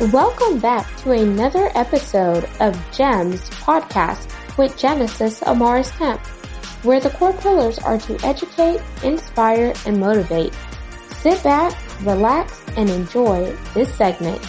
Welcome back to another episode of GEMS podcast with Genesis Amaris Kemp, where the core pillars are to educate, inspire, and motivate. Sit back, relax, and enjoy this segment.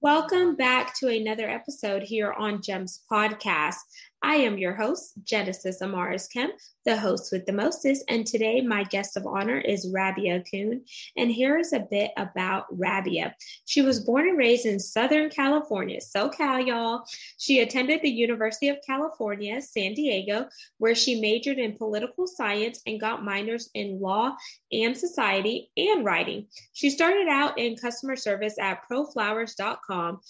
Welcome back to another episode here on GEMS Podcast. I am your host, Genesis Amaris Kemp, the host with the mostest, and today my guest of honor is Rabia Kuhn. And here is a bit about Rabia. She was born and raised in Southern California, SoCal, y'all. She attended the University of California, San Diego, where she majored in political science and got minors in law and society and writing. She started out in customer service at proflowers.com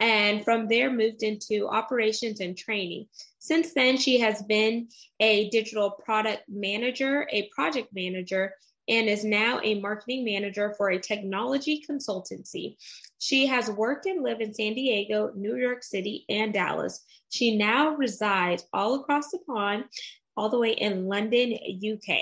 and from there moved into operations and training. Since then, she has been a digital product manager, a project manager, and is now a marketing manager for a technology consultancy. She has worked and lived in San Diego, New York City, and Dallas. She now resides all across the pond, all the way in London, UK.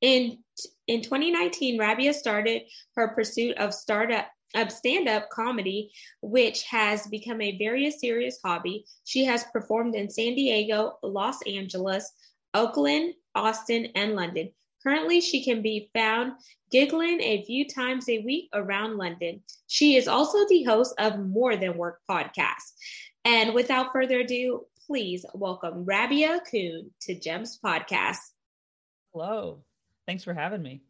In in 2019, Rabia started her pursuit of startup of stand up comedy, which has become a very serious hobby. She has performed in San Diego, Los Angeles, Oakland, Austin, and London. Currently, she can be found giggling a few times a week around London. She is also the host of More Than Work podcast. And without further ado, please welcome Rabia Kuhn to Gems Podcast. Hello. Thanks for having me.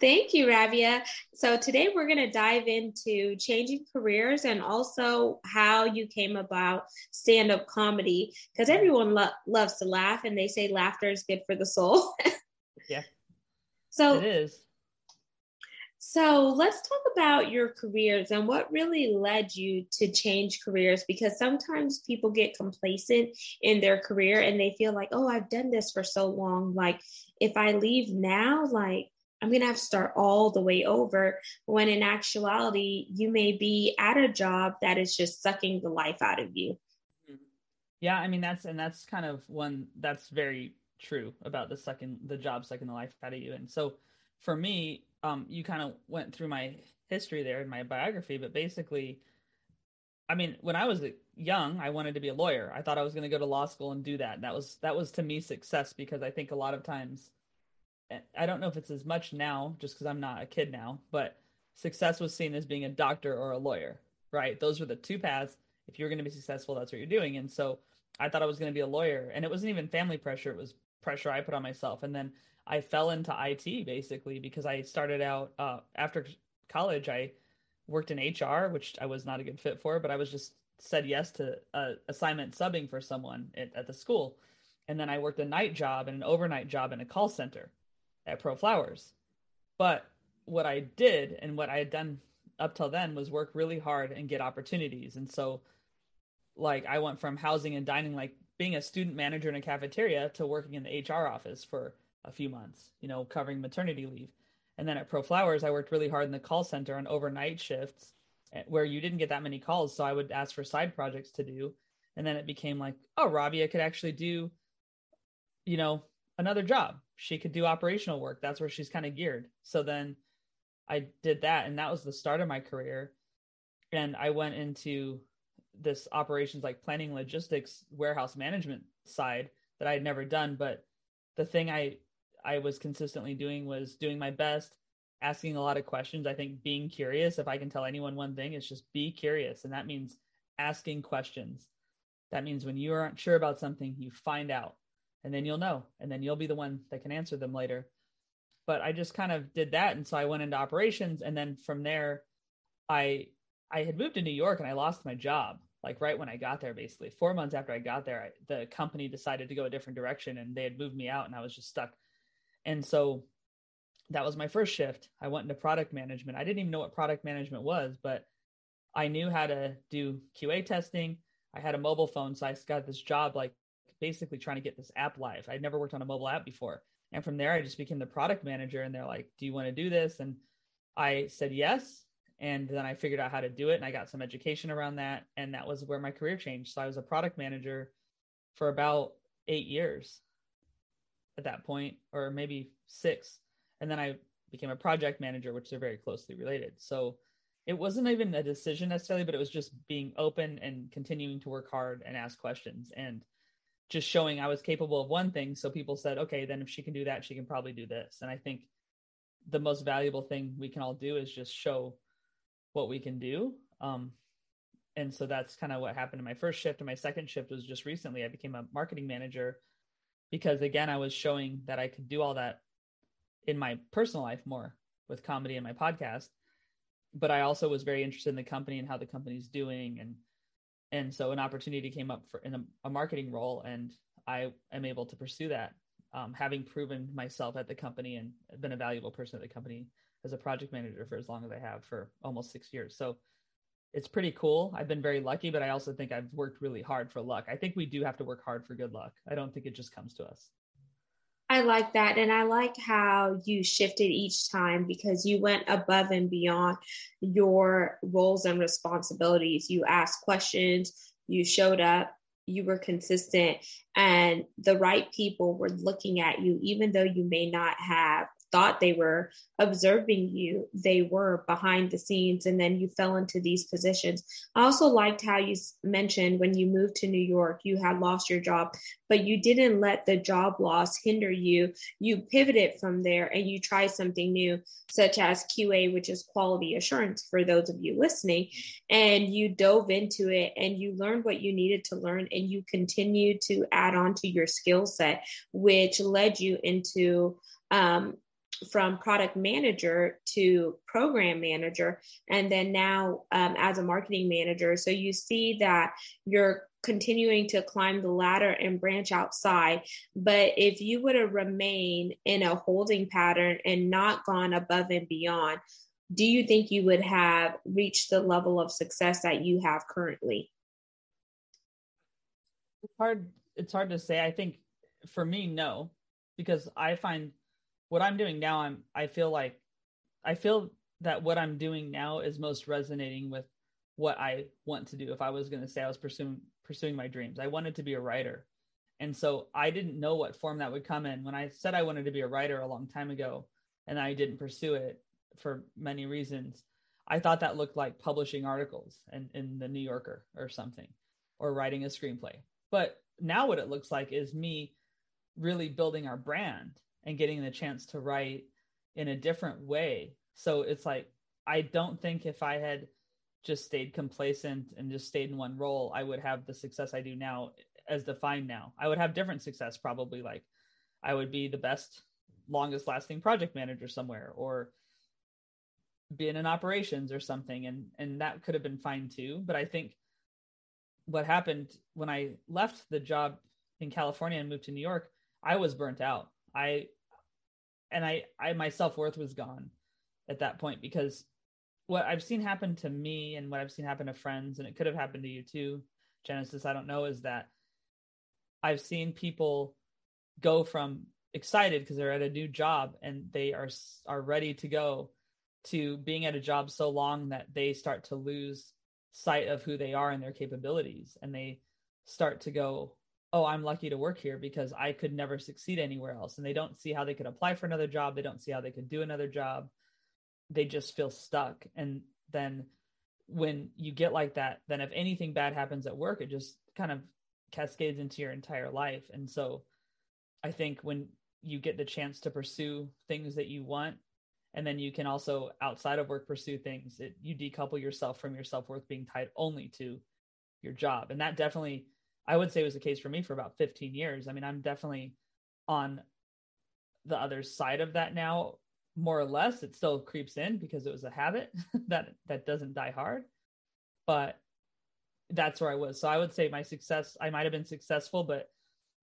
Thank you, Rabia. So today we're going to dive into changing careers and also how you came about stand up comedy because everyone lo- loves to laugh and they say laughter is good for the soul. yeah. So it is. So let's talk about your careers and what really led you to change careers because sometimes people get complacent in their career and they feel like, oh, I've done this for so long. Like, if I leave now, like, I'm going to have to start all the way over. When in actuality, you may be at a job that is just sucking the life out of you. Yeah, I mean that's and that's kind of one that's very true about the second the job sucking the life out of you. And so for me, um, you kind of went through my history there in my biography, but basically, I mean, when I was young, I wanted to be a lawyer. I thought I was going to go to law school and do that. That was that was to me success because I think a lot of times I don't know if it's as much now, just because I'm not a kid now, but success was seen as being a doctor or a lawyer, right? Those were the two paths. If you're going to be successful, that's what you're doing. And so I thought I was going to be a lawyer, and it wasn't even family pressure; it was pressure I put on myself. And then I fell into IT basically because I started out uh, after college. I worked in HR, which I was not a good fit for, but I was just said yes to a assignment subbing for someone at, at the school. And then I worked a night job and an overnight job in a call center at Pro Flowers. But what I did and what I had done up till then was work really hard and get opportunities. And so like I went from housing and dining like being a student manager in a cafeteria to working in the HR office for a few months, you know, covering maternity leave. And then at Pro Flowers, I worked really hard in the call center on overnight shifts eh, where you didn't get that many calls. So I would ask for side projects to do. And then it became like, oh, Rabia could actually do, you know, another job. She could do operational work. That's where she's kind of geared. So then I did that and that was the start of my career. And I went into this operations like planning logistics warehouse management side that I had never done, but the thing I I was consistently doing was doing my best, asking a lot of questions. I think being curious, if I can tell anyone one thing, is just be curious. And that means asking questions. That means when you aren't sure about something, you find out and then you'll know and then you'll be the one that can answer them later. But i just kind of did that and so i went into operations and then from there i i had moved to new york and i lost my job like right when i got there basically. Four months after i got there I, the company decided to go a different direction and they had moved me out and i was just stuck. And so that was my first shift. I went into product management. I didn't even know what product management was but i knew how to do qa testing. I had a mobile phone so i got this job like basically trying to get this app live. I'd never worked on a mobile app before. And from there, I just became the product manager. And they're like, Do you want to do this? And I said yes. And then I figured out how to do it. And I got some education around that. And that was where my career changed. So I was a product manager for about eight years at that point, or maybe six. And then I became a project manager, which are very closely related. So it wasn't even a decision necessarily, but it was just being open and continuing to work hard and ask questions and just showing I was capable of one thing. So people said, okay, then if she can do that, she can probably do this. And I think the most valuable thing we can all do is just show what we can do. Um, and so that's kind of what happened in my first shift. And my second shift was just recently. I became a marketing manager because again, I was showing that I could do all that in my personal life more with comedy and my podcast. But I also was very interested in the company and how the company's doing and and so an opportunity came up for in a, a marketing role and I am able to pursue that um, having proven myself at the company and been a valuable person at the company as a project manager for as long as I have for almost six years. So it's pretty cool. I've been very lucky, but I also think I've worked really hard for luck. I think we do have to work hard for good luck. I don't think it just comes to us. I like that. And I like how you shifted each time because you went above and beyond your roles and responsibilities. You asked questions, you showed up, you were consistent, and the right people were looking at you, even though you may not have thought they were observing you, they were behind the scenes, and then you fell into these positions. I also liked how you mentioned when you moved to New York, you had lost your job, but you didn't let the job loss hinder you. You pivoted from there and you tried something new, such as QA, which is quality assurance for those of you listening. And you dove into it and you learned what you needed to learn, and you continued to add on to your skill set, which led you into um, from product manager to program manager and then now um, as a marketing manager. So you see that you're continuing to climb the ladder and branch outside but if you would have remained in a holding pattern and not gone above and beyond do you think you would have reached the level of success that you have currently? It's hard it's hard to say. I think for me no because i find what I'm doing now, I'm I feel like I feel that what I'm doing now is most resonating with what I want to do. If I was going to say I was pursuing pursuing my dreams, I wanted to be a writer. And so I didn't know what form that would come in. When I said I wanted to be a writer a long time ago and I didn't pursue it for many reasons, I thought that looked like publishing articles in, in the New Yorker or something or writing a screenplay. But now what it looks like is me really building our brand and getting the chance to write in a different way. So it's like, I don't think if I had just stayed complacent and just stayed in one role, I would have the success I do now as defined now. I would have different success, probably like I would be the best, longest lasting project manager somewhere or be in operations or something. And, and that could have been fine too. But I think what happened when I left the job in California and moved to New York, I was burnt out. I and I, I my self worth was gone at that point because what I've seen happen to me and what I've seen happen to friends, and it could have happened to you too, Genesis, I don't know, is that I've seen people go from excited because they're at a new job and they are are ready to go to being at a job so long that they start to lose sight of who they are and their capabilities and they start to go oh, I'm lucky to work here because I could never succeed anywhere else. And they don't see how they could apply for another job. They don't see how they could do another job. They just feel stuck. And then when you get like that, then if anything bad happens at work, it just kind of cascades into your entire life. And so I think when you get the chance to pursue things that you want, and then you can also outside of work pursue things, it, you decouple yourself from your self worth being tied only to your job. And that definitely I would say was the case for me for about 15 years. I mean, I'm definitely on the other side of that now, more or less. It still creeps in because it was a habit that that doesn't die hard. But that's where I was. So I would say my success, I might have been successful, but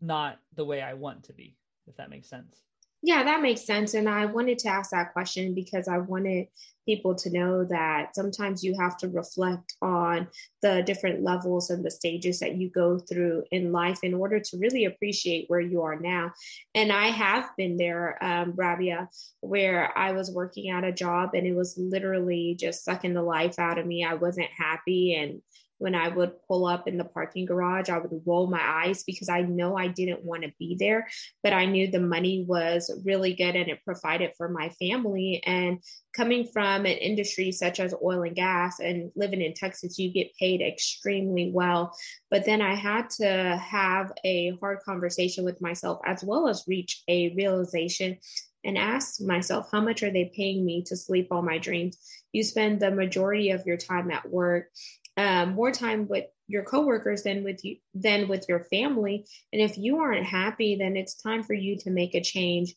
not the way I want to be, if that makes sense. Yeah, that makes sense. And I wanted to ask that question because I wanted people to know that sometimes you have to reflect on the different levels and the stages that you go through in life in order to really appreciate where you are now. And I have been there, um, Rabia, where I was working at a job and it was literally just sucking the life out of me. I wasn't happy and when I would pull up in the parking garage, I would roll my eyes because I know I didn't want to be there, but I knew the money was really good and it provided for my family. And coming from an industry such as oil and gas and living in Texas, you get paid extremely well. But then I had to have a hard conversation with myself as well as reach a realization and ask myself, how much are they paying me to sleep all my dreams? You spend the majority of your time at work um, more time with your coworkers than with you than with your family. And if you aren't happy then it's time for you to make a change.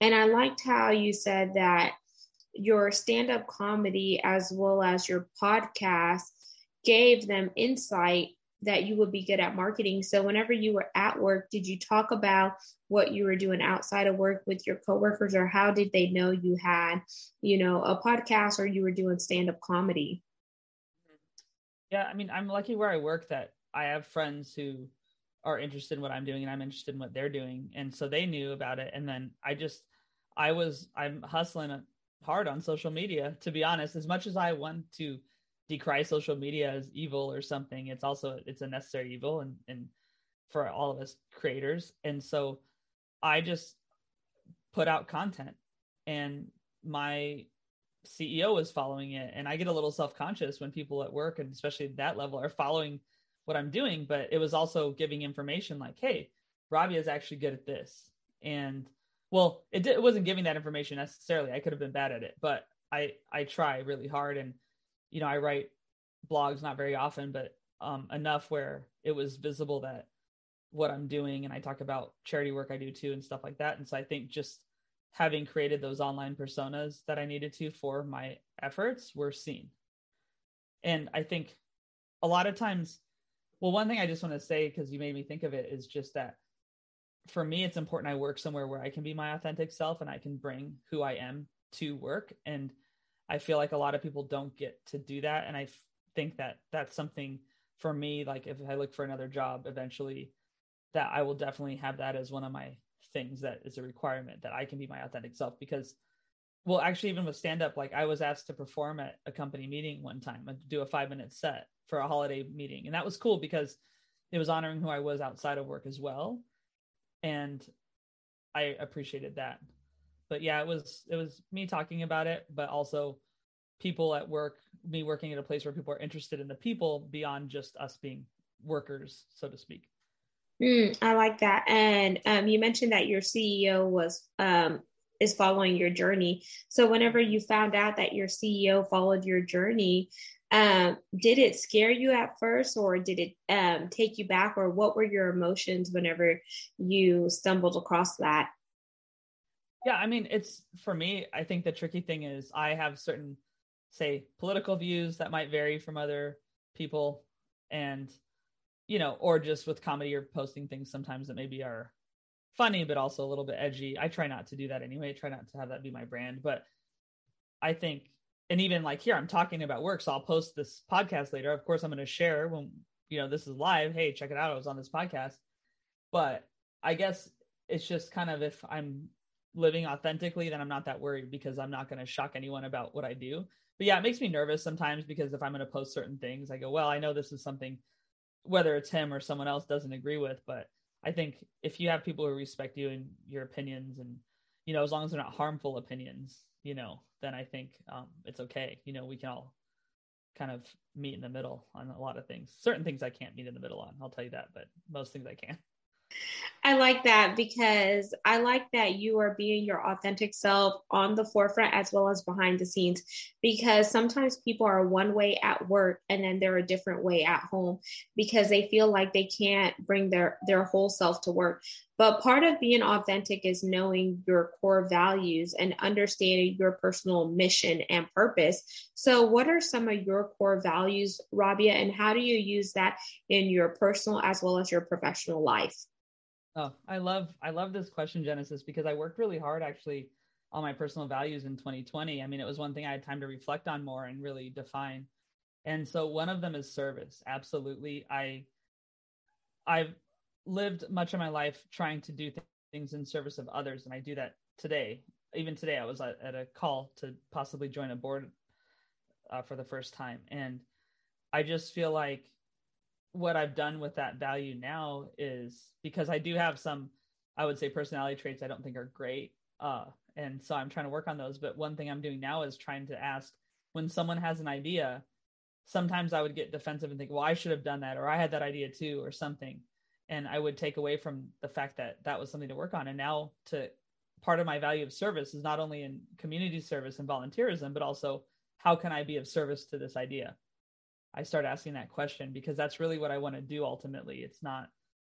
And i liked how you said that your stand-up comedy as well as your podcast gave them insight that you would be good at marketing. So whenever you were at work did you talk about what you were doing outside of work with your coworkers or how did they know you had you know a podcast or you were doing stand-up comedy yeah, I mean, I'm lucky where I work that I have friends who are interested in what I'm doing and I'm interested in what they're doing. And so they knew about it. And then I just, I was, I'm hustling hard on social media, to be honest, as much as I want to decry social media as evil or something, it's also, it's a necessary evil and, and for all of us creators. And so I just put out content and my CEO was following it. And I get a little self conscious when people at work, and especially at that level, are following what I'm doing. But it was also giving information like, hey, Rabia is actually good at this. And well, it, it wasn't giving that information necessarily. I could have been bad at it, but I, I try really hard. And, you know, I write blogs not very often, but um, enough where it was visible that what I'm doing. And I talk about charity work I do too and stuff like that. And so I think just having created those online personas that I needed to for my efforts were seen. And I think a lot of times, well, one thing I just want to say, because you made me think of it, is just that for me, it's important I work somewhere where I can be my authentic self and I can bring who I am to work. And I feel like a lot of people don't get to do that. And I f- think that that's something for me, like if I look for another job eventually, that I will definitely have that as one of my things that is a requirement that I can be my authentic self because well actually even with stand up like I was asked to perform at a company meeting one time and do a 5 minute set for a holiday meeting. And that was cool because it was honoring who I was outside of work as well. And I appreciated that. But yeah it was it was me talking about it but also people at work me working at a place where people are interested in the people beyond just us being workers so to speak Mm, I like that. And um, you mentioned that your CEO was um, is following your journey. So whenever you found out that your CEO followed your journey, um, did it scare you at first, or did it um, take you back, or what were your emotions whenever you stumbled across that? Yeah, I mean, it's for me. I think the tricky thing is I have certain, say, political views that might vary from other people, and you know, or just with comedy or posting things sometimes that maybe are funny but also a little bit edgy. I try not to do that anyway. I try not to have that be my brand, but I think and even like here I'm talking about work, so I'll post this podcast later. Of course, I'm going to share when you know this is live. Hey, check it out. I was on this podcast. But I guess it's just kind of if I'm living authentically, then I'm not that worried because I'm not going to shock anyone about what I do. But yeah, it makes me nervous sometimes because if I'm going to post certain things, I go, well, I know this is something whether it's him or someone else doesn't agree with but i think if you have people who respect you and your opinions and you know as long as they're not harmful opinions you know then i think um, it's okay. You know we can all kind of meet in the middle on a lot of things. Certain things i can't meet in the middle on i'll tell you that but most things i can I like that because I like that you are being your authentic self on the forefront as well as behind the scenes. Because sometimes people are one way at work and then they're a different way at home because they feel like they can't bring their their whole self to work. But part of being authentic is knowing your core values and understanding your personal mission and purpose. So, what are some of your core values, Rabia, and how do you use that in your personal as well as your professional life? Oh, I love I love this question, Genesis, because I worked really hard actually on my personal values in 2020. I mean, it was one thing I had time to reflect on more and really define. And so one of them is service. Absolutely. I I've lived much of my life trying to do th- things in service of others and I do that today. Even today I was at, at a call to possibly join a board uh, for the first time and I just feel like what I've done with that value now is because I do have some, I would say, personality traits I don't think are great. Uh, and so I'm trying to work on those. But one thing I'm doing now is trying to ask when someone has an idea, sometimes I would get defensive and think, well, I should have done that, or I had that idea too, or something. And I would take away from the fact that that was something to work on. And now to part of my value of service is not only in community service and volunteerism, but also how can I be of service to this idea? I start asking that question because that's really what I want to do ultimately. It's not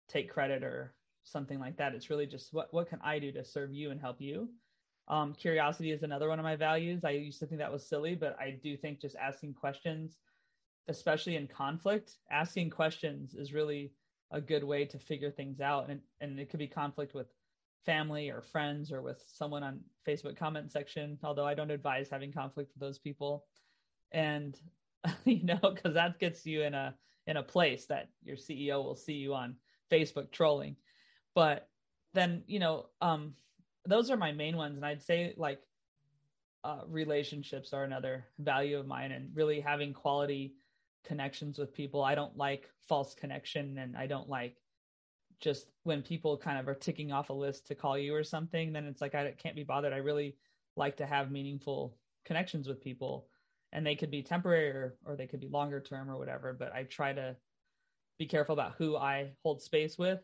take credit or something like that. It's really just what what can I do to serve you and help you? Um, curiosity is another one of my values. I used to think that was silly, but I do think just asking questions, especially in conflict, asking questions is really a good way to figure things out. And and it could be conflict with family or friends or with someone on Facebook comment section, although I don't advise having conflict with those people. And you know, because that gets you in a in a place that your CEO will see you on Facebook trolling. But then, you know, um, those are my main ones, and I'd say like uh, relationships are another value of mine, and really having quality connections with people. I don't like false connection, and I don't like just when people kind of are ticking off a list to call you or something. Then it's like I can't be bothered. I really like to have meaningful connections with people and they could be temporary or, or they could be longer term or whatever but i try to be careful about who i hold space with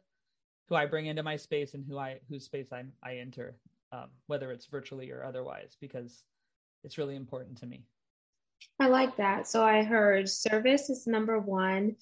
who i bring into my space and who i whose space i, I enter um, whether it's virtually or otherwise because it's really important to me. I like that. So i heard service is number one.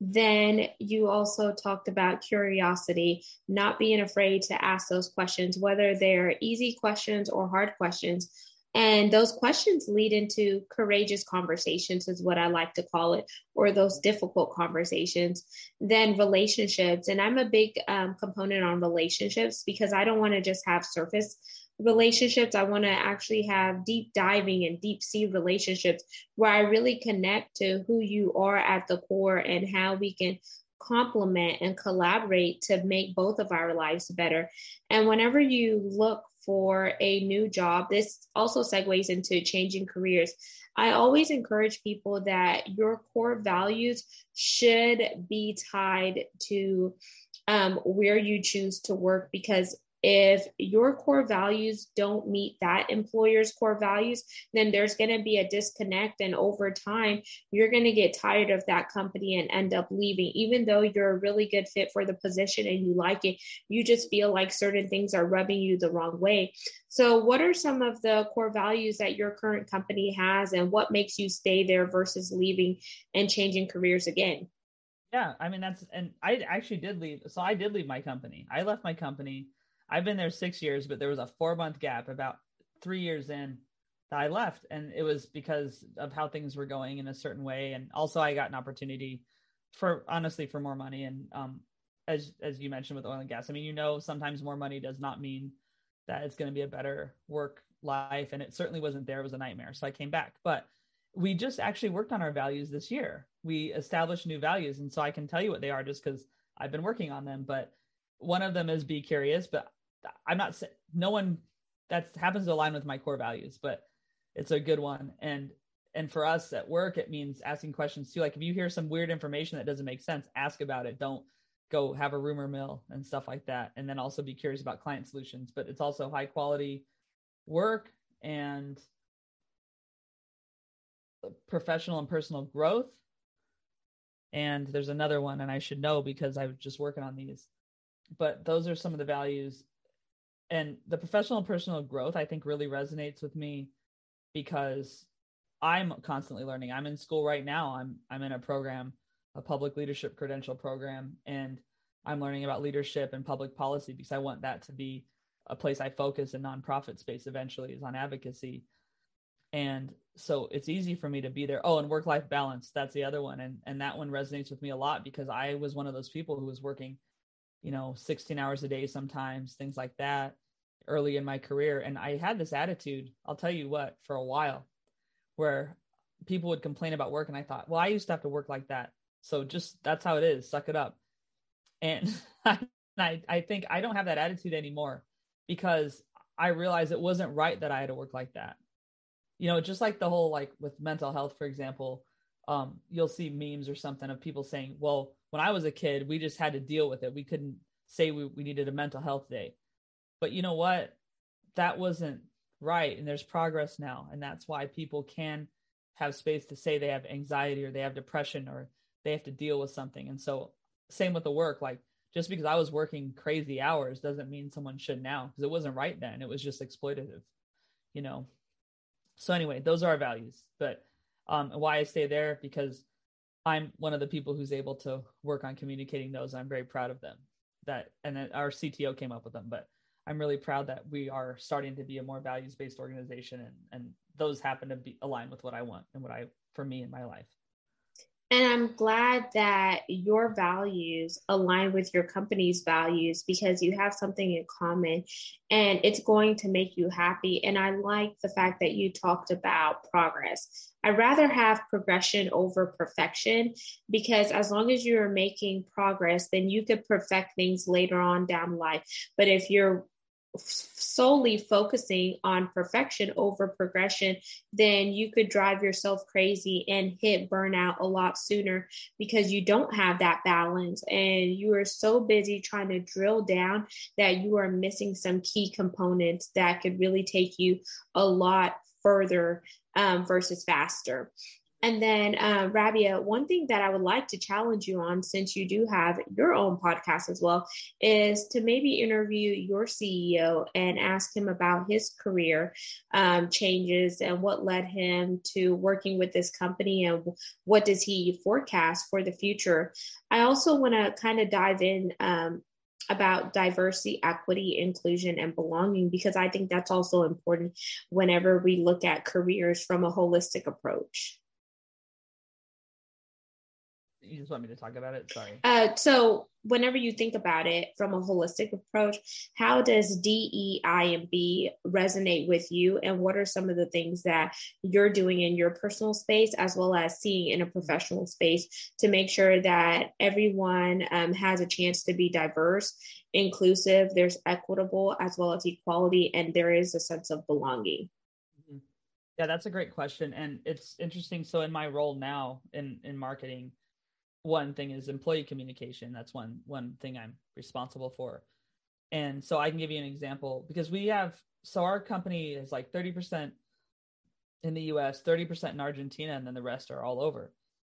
Then you also talked about curiosity, not being afraid to ask those questions, whether they're easy questions or hard questions. And those questions lead into courageous conversations, is what I like to call it, or those difficult conversations. Then relationships. And I'm a big um, component on relationships because I don't want to just have surface relationships. I want to actually have deep diving and deep sea relationships where I really connect to who you are at the core and how we can complement and collaborate to make both of our lives better. And whenever you look for a new job, this also segues into changing careers. I always encourage people that your core values should be tied to um, where you choose to work because if your core values don't meet that employer's core values, then there's going to be a disconnect. And over time, you're going to get tired of that company and end up leaving. Even though you're a really good fit for the position and you like it, you just feel like certain things are rubbing you the wrong way. So, what are some of the core values that your current company has, and what makes you stay there versus leaving and changing careers again? Yeah, I mean, that's, and I actually did leave. So, I did leave my company. I left my company I've been there six years, but there was a four month gap about three years in that I left. And it was because of how things were going in a certain way. And also I got an opportunity for honestly for more money. And um as as you mentioned with oil and gas, I mean, you know, sometimes more money does not mean that it's going to be a better work life. And it certainly wasn't there. It was a nightmare. So I came back. But we just actually worked on our values this year. We established new values. And so I can tell you what they are just because I've been working on them. But one of them is be curious, but I'm not no one that happens to align with my core values, but it's a good one. And and for us at work, it means asking questions too. Like if you hear some weird information that doesn't make sense, ask about it. Don't go have a rumor mill and stuff like that. And then also be curious about client solutions. But it's also high quality work and professional and personal growth. And there's another one, and I should know because I was just working on these. But those are some of the values and the professional and personal growth i think really resonates with me because i'm constantly learning. I'm in school right now. I'm i'm in a program a public leadership credential program and i'm learning about leadership and public policy because i want that to be a place i focus in nonprofit space eventually is on advocacy. And so it's easy for me to be there. Oh and work life balance that's the other one. And and that one resonates with me a lot because i was one of those people who was working you know 16 hours a day sometimes things like that early in my career and i had this attitude i'll tell you what for a while where people would complain about work and i thought well i used to have to work like that so just that's how it is suck it up and I, I think i don't have that attitude anymore because i realized it wasn't right that i had to work like that you know just like the whole like with mental health for example um, you'll see memes or something of people saying, well, when I was a kid, we just had to deal with it. We couldn't say we, we needed a mental health day. But you know what? That wasn't right. And there's progress now. And that's why people can have space to say they have anxiety or they have depression or they have to deal with something. And so, same with the work. Like, just because I was working crazy hours doesn't mean someone should now because it wasn't right then. It was just exploitative, you know. So anyway, those are our values. But um, why I stay there because I'm one of the people who's able to work on communicating those. I'm very proud of them. That and then our CTO came up with them, but I'm really proud that we are starting to be a more values based organization, and and those happen to be aligned with what I want and what I for me in my life. And I'm glad that your values align with your company's values because you have something in common and it's going to make you happy. And I like the fact that you talked about progress. I'd rather have progression over perfection because as long as you're making progress, then you could perfect things later on down life. But if you're solely focusing on perfection over progression, then you could drive yourself crazy and hit burnout a lot sooner because you don't have that balance and you are so busy trying to drill down that you are missing some key components that could really take you a lot further um, versus faster. And then, uh, Rabia, one thing that I would like to challenge you on, since you do have your own podcast as well, is to maybe interview your CEO and ask him about his career um, changes and what led him to working with this company and what does he forecast for the future. I also want to kind of dive in um, about diversity, equity, inclusion, and belonging because I think that's also important whenever we look at careers from a holistic approach you just want me to talk about it? Sorry. Uh, so whenever you think about it from a holistic approach, how does DEI and B resonate with you? And what are some of the things that you're doing in your personal space as well as seeing in a professional space to make sure that everyone um, has a chance to be diverse, inclusive, there's equitable as well as equality, and there is a sense of belonging? Mm-hmm. Yeah, that's a great question. And it's interesting. So in my role now in, in marketing, one thing is employee communication. That's one one thing I'm responsible for. And so I can give you an example because we have so our company is like 30% in the US, 30% in Argentina, and then the rest are all over.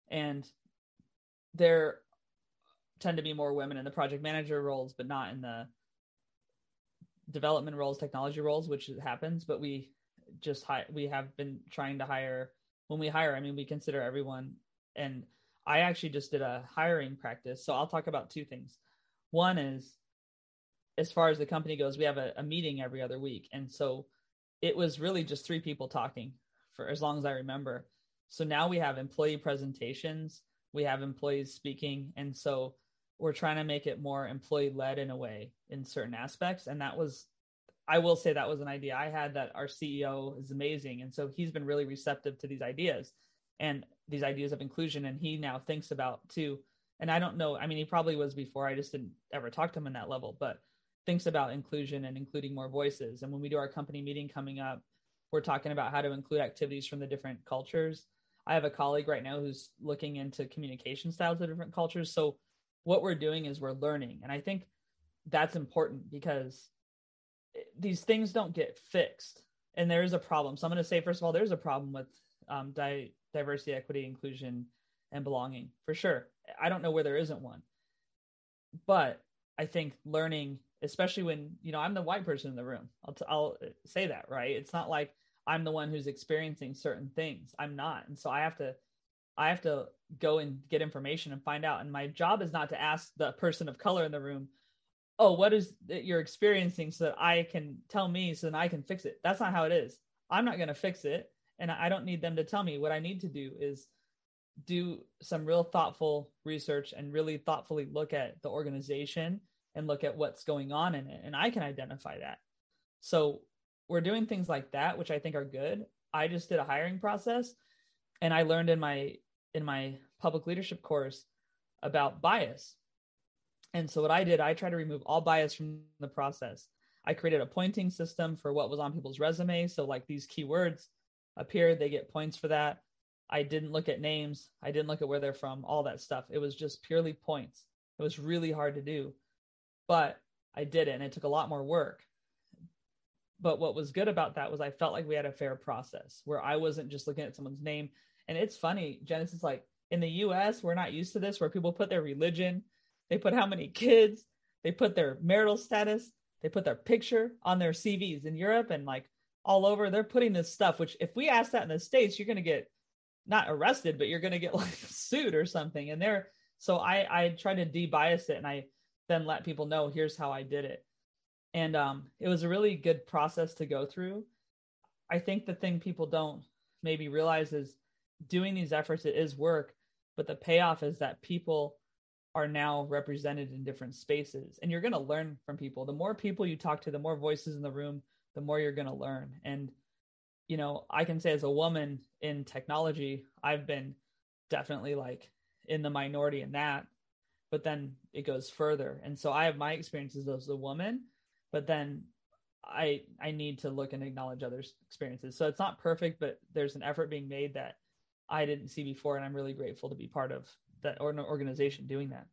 And there tend to be more women in the project manager roles, but not in the development roles, technology roles, which happens. But we just hi- we have been trying to hire when we hire. I mean, we consider everyone and I actually just did a hiring practice. So I'll talk about two things. One is as far as the company goes, we have a, a, meeting every other week. And so it was really just three people talking for as long as I remember. So now we have employee presentations, we have employees speaking. And so we're trying to make it more employee led in a way in certain aspects. And that was, I will say that was an idea I had that our CEO is amazing. And so he's been really receptive to these ideas. And these ideas of inclusion and he now thinks about too. And i don't know i mean he probably was before i just didn't ever talk to him in that level but thinks about inclusion and including more voices. And when we do our company meeting coming up we're talking about how to include activities from the different cultures. I have a colleague right now who's looking into communication styles of different cultures. So what we're doing is we're learning. And i think that's important because these things don't get fixed. And there is a problem. So i'm going to say first of all there's a problem with um, di- diversity, equity, inclusion, and belonging for sure. I don't know where there isn't one, but I think learning, especially when you know I'm the white person in the room, I'll t- I'll say that right. It's not like I'm the one who's experiencing certain things. I'm not, and so I have to I have to go and get information and find out. And my job is not to ask the person of color in the room, "Oh, what is that you're experiencing?" so that I can tell me so then I can fix it. That's not how it is. I'm not going to fix it and I don't need them to tell me. What I need to do is do some real thoughtful research and really thoughtfully look at the organization and look at what's going on in it. And I can identify that. So we're doing things like that, which I think are good. I just did a hiring process and I learned in my in my public leadership course about bias. And so what I did, I tried to remove all bias from the process. I created a pointing system for what was on people's resumes. So like these keywords appear, they get points for that. I didn't look at names. I didn't look at where they're from, all that stuff. It was just purely points. It was really hard to do, but I did it and it took a lot more work. But what was good about that was I felt like we had a fair process where I wasn't just looking at someone's name. And it's funny, Genesis, like in the US, we're not used to this where people put their religion, they put how many kids, they put their marital status, they put their picture on their CVs in Europe and like all over. They're putting this stuff, which if we ask that in the States, you're going to get not arrested, but you're going to get like sued or something. And they're, so I, I try to de-bias it and I then let people know, here's how I did it. And um, it was a really good process to go through. I think the thing people don't maybe realize is doing these efforts, it is work, but the payoff is that people are now represented in different spaces and you're going to learn from people. The more people you talk to, the more voices in the room, the more you're going to learn. And you know, I can say as a woman in technology, I've been definitely like in the minority in that, but then it goes further. And so I have my experiences as a woman, but then I I need to look and acknowledge others' experiences. So it's not perfect, but there's an effort being made that I didn't see before, and I'm really grateful to be part of that organization doing that.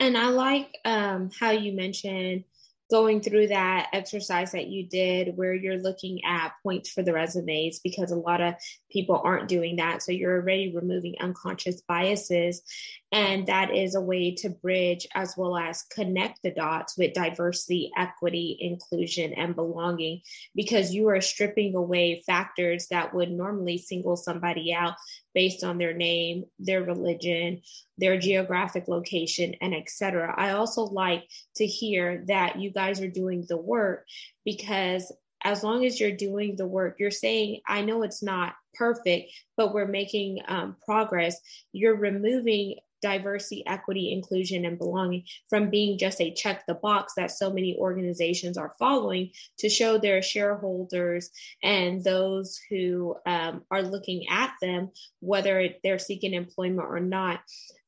And I like um, how you mentioned going through that exercise that you did where you're looking at points for the resumes because a lot of people aren't doing that. So you're already removing unconscious biases. And that is a way to bridge as well as connect the dots with diversity, equity, inclusion, and belonging because you are stripping away factors that would normally single somebody out based on their name, their religion, their geographic location, and etc. I also like to hear that you guys are doing the work because as long as you're doing the work, you're saying, I know it's not perfect, but we're making um, progress. You're removing diversity, equity, inclusion, and belonging from being just a check the box that so many organizations are following to show their shareholders and those who um, are looking at them, whether they're seeking employment or not.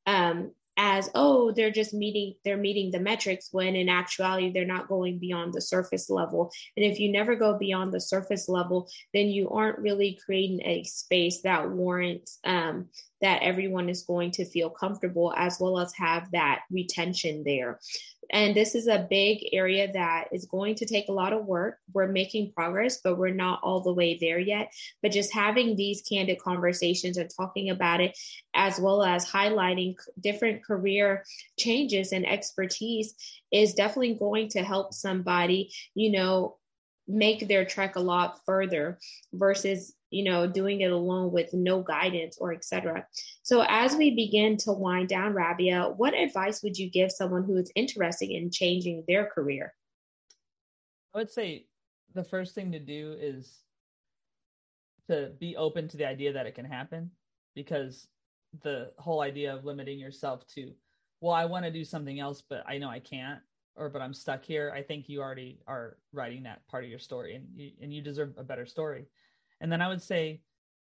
Um, as oh they're just meeting they're meeting the metrics when in actuality they're not going beyond the surface level and if you never go beyond the surface level then you aren't really creating a space that warrants um, that everyone is going to feel comfortable as well as have that retention there and this is a big area that is going to take a lot of work. We're making progress, but we're not all the way there yet. But just having these candid conversations and talking about it, as well as highlighting different career changes and expertise, is definitely going to help somebody, you know, make their trek a lot further versus you know doing it alone with no guidance or etc so as we begin to wind down rabia what advice would you give someone who is interested in changing their career? I would say the first thing to do is to be open to the idea that it can happen because the whole idea of limiting yourself to well i want to do something else but i know i can't or but i'm stuck here i think you already are writing that part of your story and you, and you deserve a better story and then I would say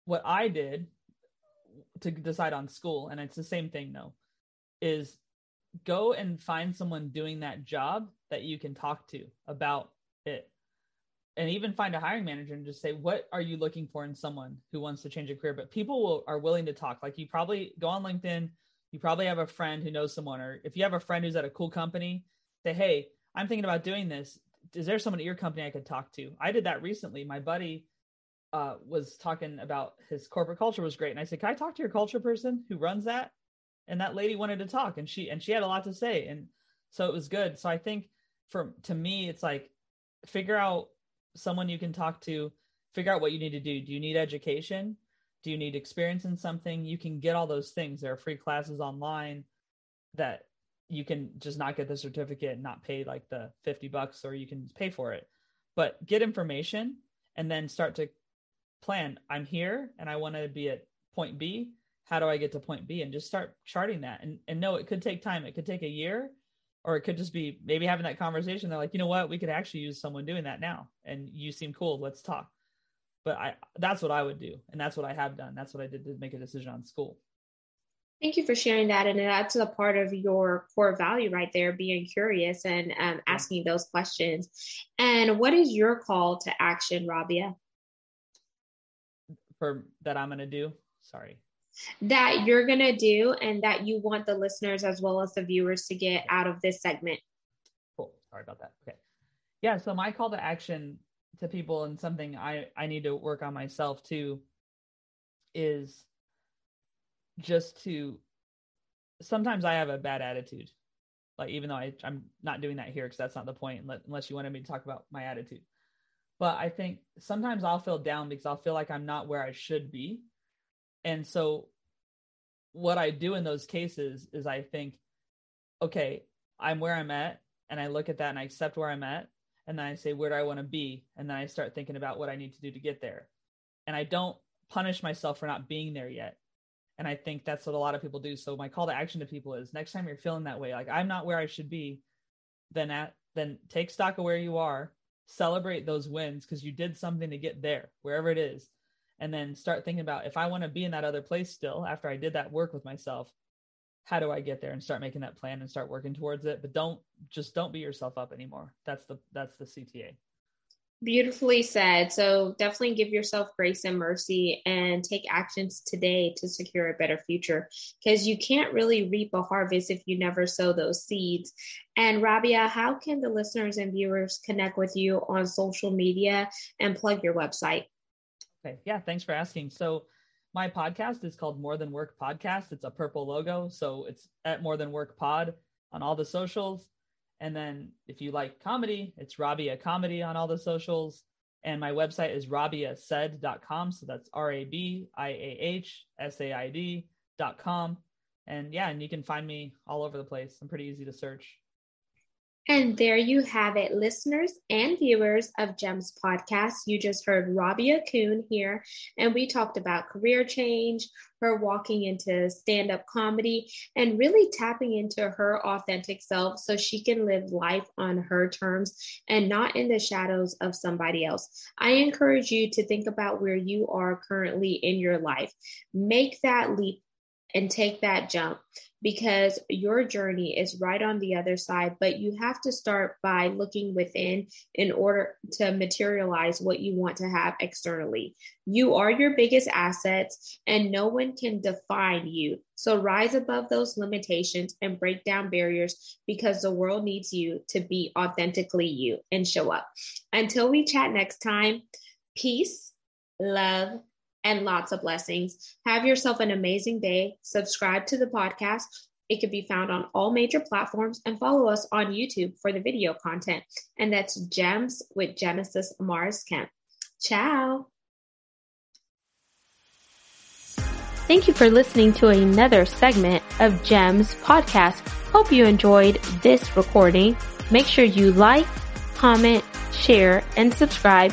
what I did to decide on school, and it's the same thing though, is go and find someone doing that job that you can talk to about it. And even find a hiring manager and just say, what are you looking for in someone who wants to change a career? But people will, are willing to talk. Like you probably go on LinkedIn, you probably have a friend who knows someone, or if you have a friend who's at a cool company, say, hey, I'm thinking about doing this. Is there someone at your company I could talk to? I did that recently. My buddy uh, was talking about his corporate culture was great, and I said, "Can I talk to your culture person who runs that?" And that lady wanted to talk, and she and she had a lot to say, and so it was good. So I think for to me, it's like figure out someone you can talk to, figure out what you need to do. Do you need education? Do you need experience in something? You can get all those things. There are free classes online that you can just not get the certificate and not pay like the 50 bucks or you can pay for it. But get information and then start to plan. I'm here and i want to be at point b. How do i get to point b? And just start charting that. And and no it could take time. It could take a year or it could just be maybe having that conversation. They're like you know what? We could actually use someone doing that now. And you seem cool. Let's talk. But i that's what i would do. And that's what i have done. That's what i did to make a decision on school Thank you for sharing that. And that's a part of your core value right there, being curious and um, asking those questions. And what is your call to action, Rabia? for that I'm gonna do. Sorry. That you're going to do and that you want the listeners as well as the viewers to get out of this segment. Cool. Sorry about that. Okay. Yeah. So my call to action to people and something I, I need to work on myself too is just to sometimes I have a bad attitude. Like even though I, I'm not doing that here because that's not the point unless you wanted me to talk about my attitude. But I think sometimes I'll feel down because I'll feel like I'm not where I should be. And so what I do in those cases is I think, okay, I'm where I'm at, and I look at that and I accept where I'm at, and then I say, where do I want to be? And then I start thinking about what I need to do to get there. And I don't punish myself for not being there yet. And I think that's what a lot of people do. So my call to action to people is next time you're feeling that way, like I'm not where I should be, then at then take stock of where you are, celebrate those wins because you did something to get there, wherever it is. And then start thinking about if I want to be in that other place still after I did that work with myself, how do I get there and start making that plan and start working towards it. But don't just don't beat yourself up anymore. That's the that's the CTA. Beautifully said. So definitely give yourself grace and mercy and take actions today to secure a better future because you can't really reap a harvest if you never sow those seeds. And Rabia, how can the listeners and viewers connect with you on social media and plug your website? Okay. Yeah. Thanks for asking. So my podcast is called More Than Work Podcast. It's a purple logo. So it's at More Than Work Pod on all the socials. And then if you like comedy, it's Rabia Comedy on all the socials. And my website is rabiahsaid.com. So that's R A B I A H S A I D.com. And yeah, and you can find me all over the place. I'm pretty easy to search. And there you have it, listeners and viewers of GEMS podcast. You just heard Rabia Kuhn here, and we talked about career change, her walking into stand up comedy, and really tapping into her authentic self so she can live life on her terms and not in the shadows of somebody else. I encourage you to think about where you are currently in your life. Make that leap and take that jump because your journey is right on the other side. But you have to start by looking within in order to materialize what you want to have externally. You are your biggest assets, and no one can define you. So rise above those limitations and break down barriers because the world needs you to be authentically you and show up. Until we chat next time, peace, love, and lots of blessings. Have yourself an amazing day. Subscribe to the podcast. It can be found on all major platforms and follow us on YouTube for the video content. And that's Gems with Genesis Amaris Kemp. Ciao. Thank you for listening to another segment of Gems podcast. Hope you enjoyed this recording. Make sure you like, comment, share, and subscribe